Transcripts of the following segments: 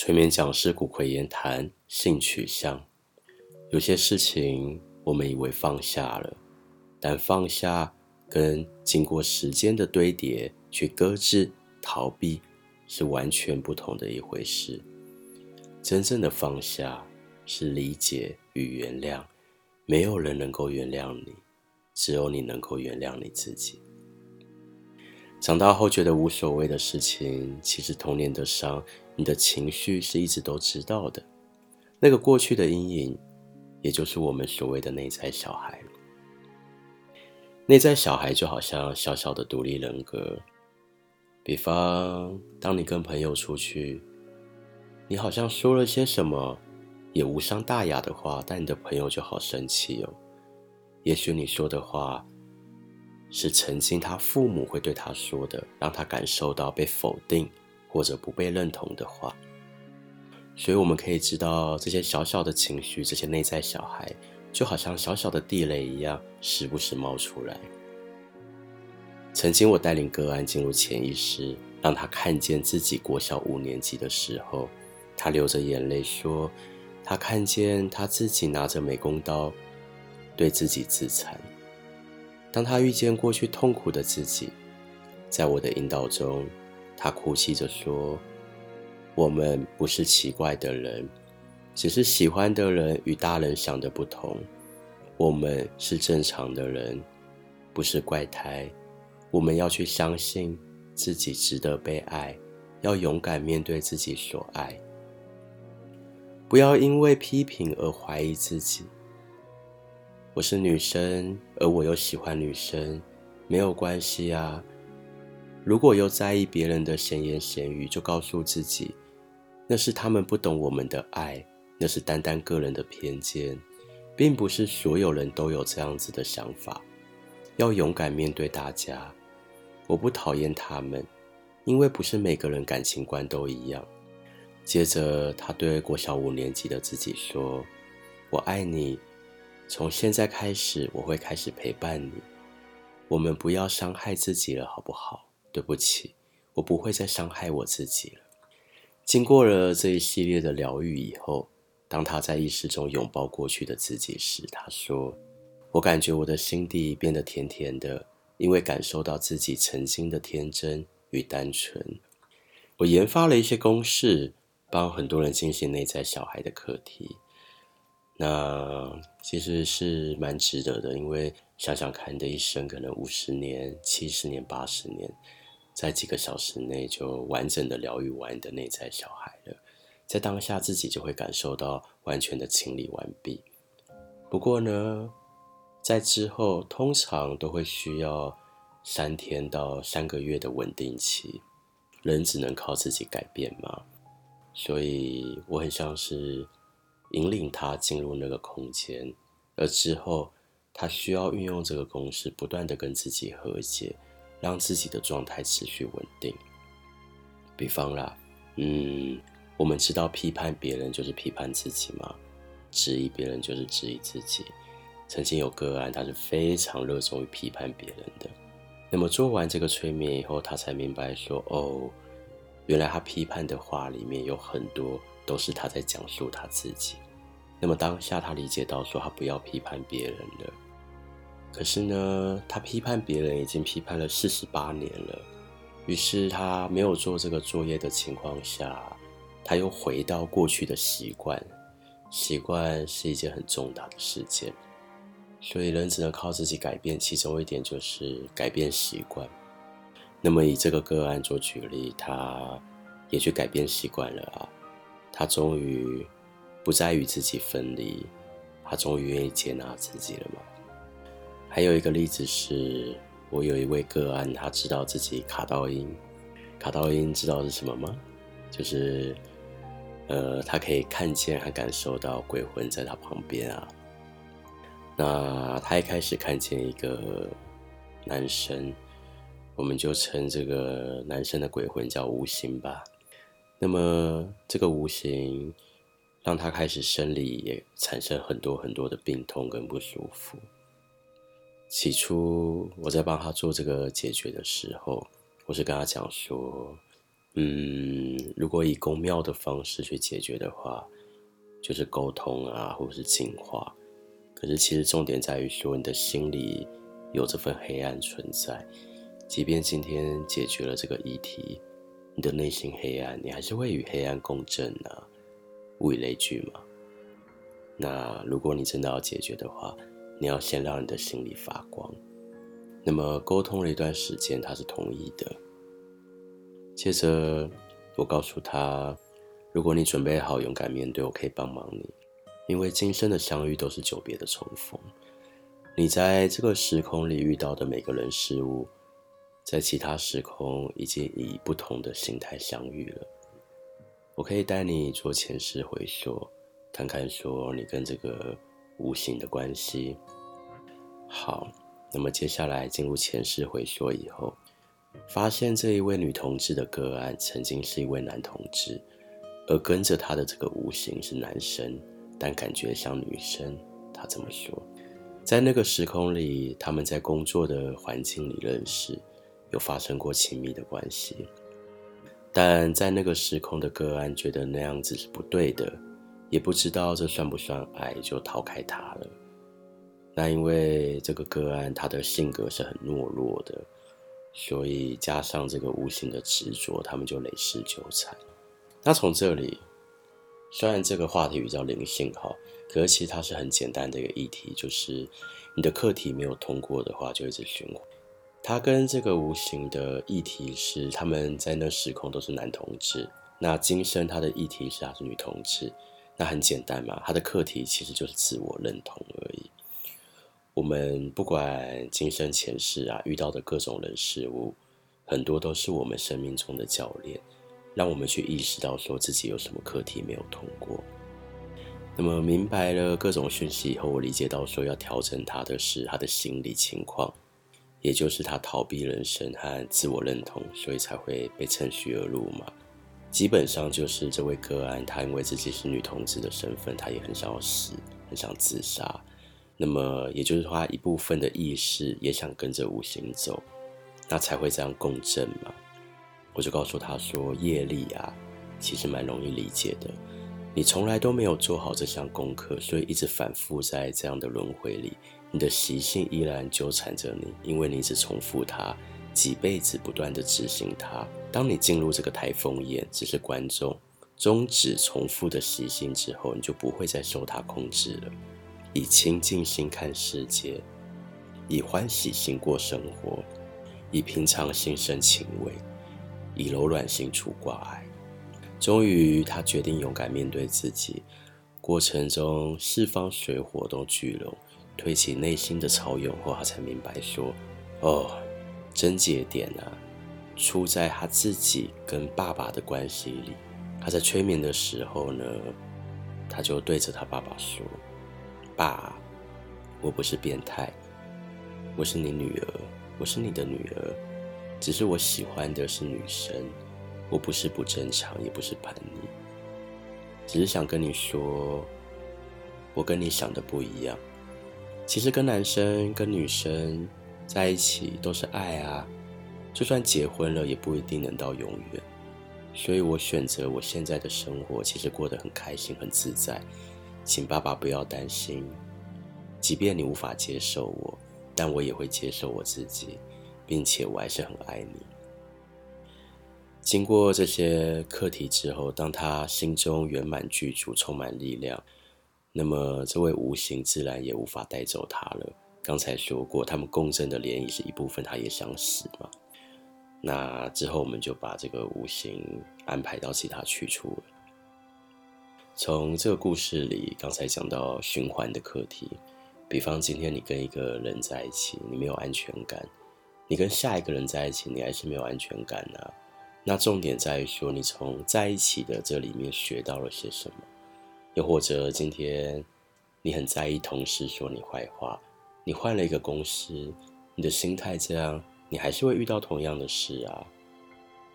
催眠讲师古奎言谈性取向，有些事情我们以为放下了，但放下跟经过时间的堆叠去搁置、逃避是完全不同的一回事。真正的放下是理解与原谅，没有人能够原谅你，只有你能够原谅你自己。长大后觉得无所谓的事情，其实童年的伤，你的情绪是一直都知道的。那个过去的阴影，也就是我们所谓的内在小孩。内在小孩就好像小小的独立人格。比方，当你跟朋友出去，你好像说了些什么也无伤大雅的话，但你的朋友就好生气哦。也许你说的话，是曾经他父母会对他说的，让他感受到被否定或者不被认同的话。所以我们可以知道，这些小小的情绪，这些内在小孩，就好像小小的地雷一样，时不时冒出来。曾经我带领个案进入潜意识，让他看见自己国小五年级的时候，他流着眼泪说，他看见他自己拿着美工刀，对自己自残。当他遇见过去痛苦的自己，在我的引导中，他哭泣着说：“我们不是奇怪的人，只是喜欢的人与大人想的不同。我们是正常的人，不是怪胎。我们要去相信自己值得被爱，要勇敢面对自己所爱，不要因为批评而怀疑自己。”我是女生，而我又喜欢女生，没有关系啊。如果又在意别人的闲言闲语，就告诉自己，那是他们不懂我们的爱，那是单单个人的偏见，并不是所有人都有这样子的想法。要勇敢面对大家。我不讨厌他们，因为不是每个人感情观都一样。接着，他对国小五年级的自己说：“我爱你。”从现在开始，我会开始陪伴你。我们不要伤害自己了，好不好？对不起，我不会再伤害我自己了。经过了这一系列的疗愈以后，当他在意识中拥抱过去的自己时，他说：“我感觉我的心底变得甜甜的，因为感受到自己曾经的天真与单纯。”我研发了一些公式，帮很多人进行内在小孩的课题。那其实是蛮值得的，因为想想看，你的一生可能五十年、七十年、八十年，在几个小时内就完整的疗愈完你的内在小孩了，在当下自己就会感受到完全的清理完毕。不过呢，在之后通常都会需要三天到三个月的稳定期，人只能靠自己改变嘛，所以我很像是。引领他进入那个空间，而之后他需要运用这个公式，不断的跟自己和解，让自己的状态持续稳定。比方啦，嗯，我们知道批判别人就是批判自己嘛，质疑别人就是质疑自己。曾经有个案，他是非常热衷于批判别人的。那么做完这个催眠以后，他才明白说，哦，原来他批判的话里面有很多。都是他在讲述他自己。那么当下他理解到说他不要批判别人了，可是呢，他批判别人已经批判了四十八年了。于是他没有做这个作业的情况下，他又回到过去的习惯。习惯是一件很重大的事件，所以人只能靠自己改变。其中一点就是改变习惯。那么以这个个案做举例，他也去改变习惯了啊。他终于不再与自己分离，他终于愿意接纳自己了嘛。还有一个例子是，我有一位个案，他知道自己卡到音，卡到音知道是什么吗？就是，呃，他可以看见和感受到鬼魂在他旁边啊。那他一开始看见一个男生，我们就称这个男生的鬼魂叫无形吧。那么，这个无形让他开始生理也产生很多很多的病痛跟不舒服。起初我在帮他做这个解决的时候，我是跟他讲说：嗯，如果以公庙的方式去解决的话，就是沟通啊，或者是净化。可是其实重点在于说，你的心里有这份黑暗存在，即便今天解决了这个议题，你的内心黑暗，你还是会与黑暗共振啊，物以类聚嘛。那如果你真的要解决的话，你要先让你的心里发光。那么沟通了一段时间，他是同意的。接着我告诉他，如果你准备好勇敢面对，我可以帮忙你，因为今生的相遇都是久别的重逢。你在这个时空里遇到的每个人事物，在其他时空已经以不同的形态相遇了。我可以带你做前世回溯。看看说你跟这个无形的关系。好，那么接下来进入前世回溯以后，发现这一位女同志的个案曾经是一位男同志，而跟着他的这个无形是男生，但感觉像女生。他这么说，在那个时空里，他们在工作的环境里认识，有发生过亲密的关系，但在那个时空的个案觉得那样子是不对的。也不知道这算不算爱，就逃开他了。那因为这个个案他的性格是很懦弱的，所以加上这个无形的执着，他们就累世纠缠。那从这里，虽然这个话题比较灵性哈，可是其实它是很简单的一个议题，就是你的课题没有通过的话，就一直循环。他跟这个无形的议题是他们在那时空都是男同志，那今生他的议题是他是女同志。那很简单嘛，他的课题其实就是自我认同而已。我们不管今生前世啊，遇到的各种人事物，很多都是我们生命中的教练，让我们去意识到说自己有什么课题没有通过。那么明白了各种讯息以后，我理解到说要调整他的是他的心理情况，也就是他逃避人生和自我认同，所以才会被趁虚而入嘛。基本上就是这位个案，她因为自己是女同志的身份，她也很想要死，很想自杀。那么也就是说，她一部分的意识也想跟着无形走，那才会这样共振嘛。我就告诉她说，业力啊，其实蛮容易理解的。你从来都没有做好这项功课，所以一直反复在这样的轮回里，你的习性依然纠缠着你，因为你一直重复它。几辈子不断地执行它。当你进入这个台风眼，只是观众，终止重复的习性之后，你就不会再受它控制了。以清净心看世界，以欢喜心过生活，以平常心生情味，以柔软心除挂碍。终于，他决定勇敢面对自己。过程中，四方水火都聚拢，推起内心的潮涌后，他才明白说：“哦。”症结点啊，出在他自己跟爸爸的关系里。他在催眠的时候呢，他就对着他爸爸说：“爸，我不是变态，我是你女儿，我是你的女儿，只是我喜欢的是女生，我不是不正常，也不是叛逆，只是想跟你说，我跟你想的不一样。其实跟男生跟女生。”在一起都是爱啊，就算结婚了也不一定能到永远。所以我选择我现在的生活，其实过得很开心、很自在。请爸爸不要担心，即便你无法接受我，但我也会接受我自己，并且我还是很爱你。经过这些课题之后，当他心中圆满具足、充满力量，那么这位无形自然也无法带走他了。刚才说过，他们共振的涟漪是一部分，他也想死嘛。那之后我们就把这个无形安排到其他去处了。从这个故事里，刚才讲到循环的课题，比方今天你跟一个人在一起，你没有安全感；你跟下一个人在一起，你还是没有安全感啊。那重点在于说，你从在一起的这里面学到了些什么？又或者今天你很在意同事说你坏话。你换了一个公司，你的心态这样，你还是会遇到同样的事啊。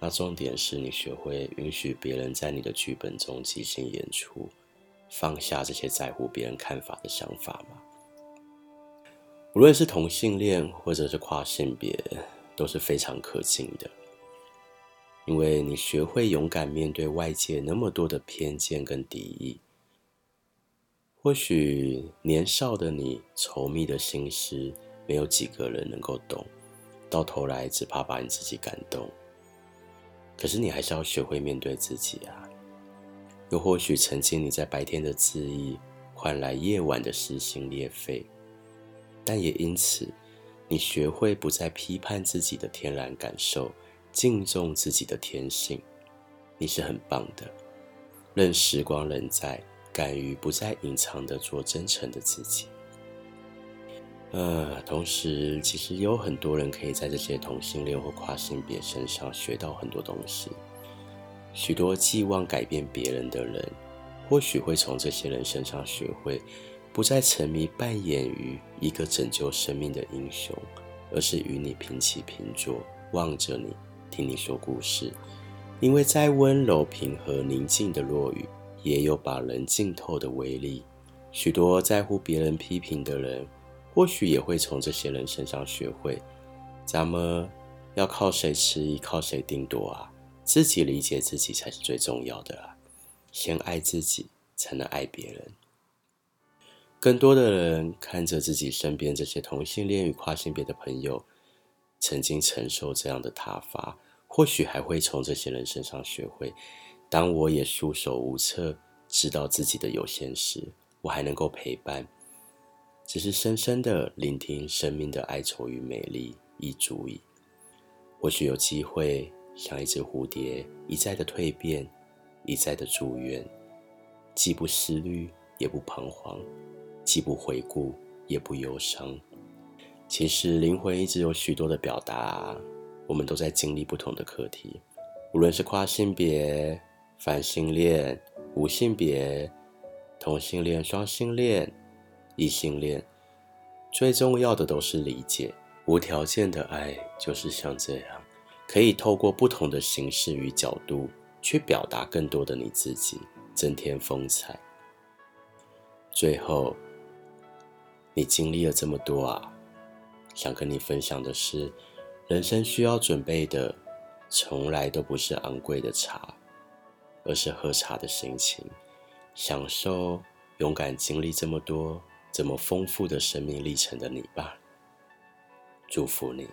那重点是你学会允许别人在你的剧本中即兴演出，放下这些在乎别人看法的想法吗？无论是同性恋或者是跨性别，都是非常可敬的。因为你学会勇敢面对外界那么多的偏见跟敌意。或许年少的你稠密的心思，没有几个人能够懂，到头来只怕把你自己感动。可是你还是要学会面对自己啊！又或许曾经你在白天的恣意，换来夜晚的撕心裂肺，但也因此，你学会不再批判自己的天然感受，敬重自己的天性。你是很棒的，任时光仍在。敢于不再隐藏的做真诚的自己，呃，同时其实有很多人可以在这些同性恋或跨性别身上学到很多东西。许多寄望改变别人的人，或许会从这些人身上学会，不再沉迷扮演于一个拯救生命的英雄，而是与你平起平坐，望着你，听你说故事。因为在温柔、平和、宁静的落雨。也有把人浸透的威力。许多在乎别人批评的人，或许也会从这些人身上学会：咱们要靠谁吃，靠谁定夺啊？自己理解自己才是最重要的啊！先爱自己，才能爱别人。更多的人看着自己身边这些同性恋与跨性别的朋友，曾经承受这样的挞伐，或许还会从这些人身上学会。当我也束手无策，知道自己的有限时，我还能够陪伴，只是深深的聆听生命的哀愁与美丽，亦足矣。或许有机会，像一只蝴蝶，一再的蜕变，一再的祝愿，既不思虑，也不彷徨，既不回顾，也不忧伤。其实灵魂一直有许多的表达，我们都在经历不同的课题，无论是跨性别。泛性恋、无性别、同性恋、双性恋、异性恋，最重要的都是理解。无条件的爱就是像这样，可以透过不同的形式与角度去表达更多的你自己，增添风采。最后，你经历了这么多啊，想跟你分享的是，人生需要准备的，从来都不是昂贵的茶。而是喝茶的心情，享受勇敢经历这么多、这么丰富的生命历程的你吧。祝福你。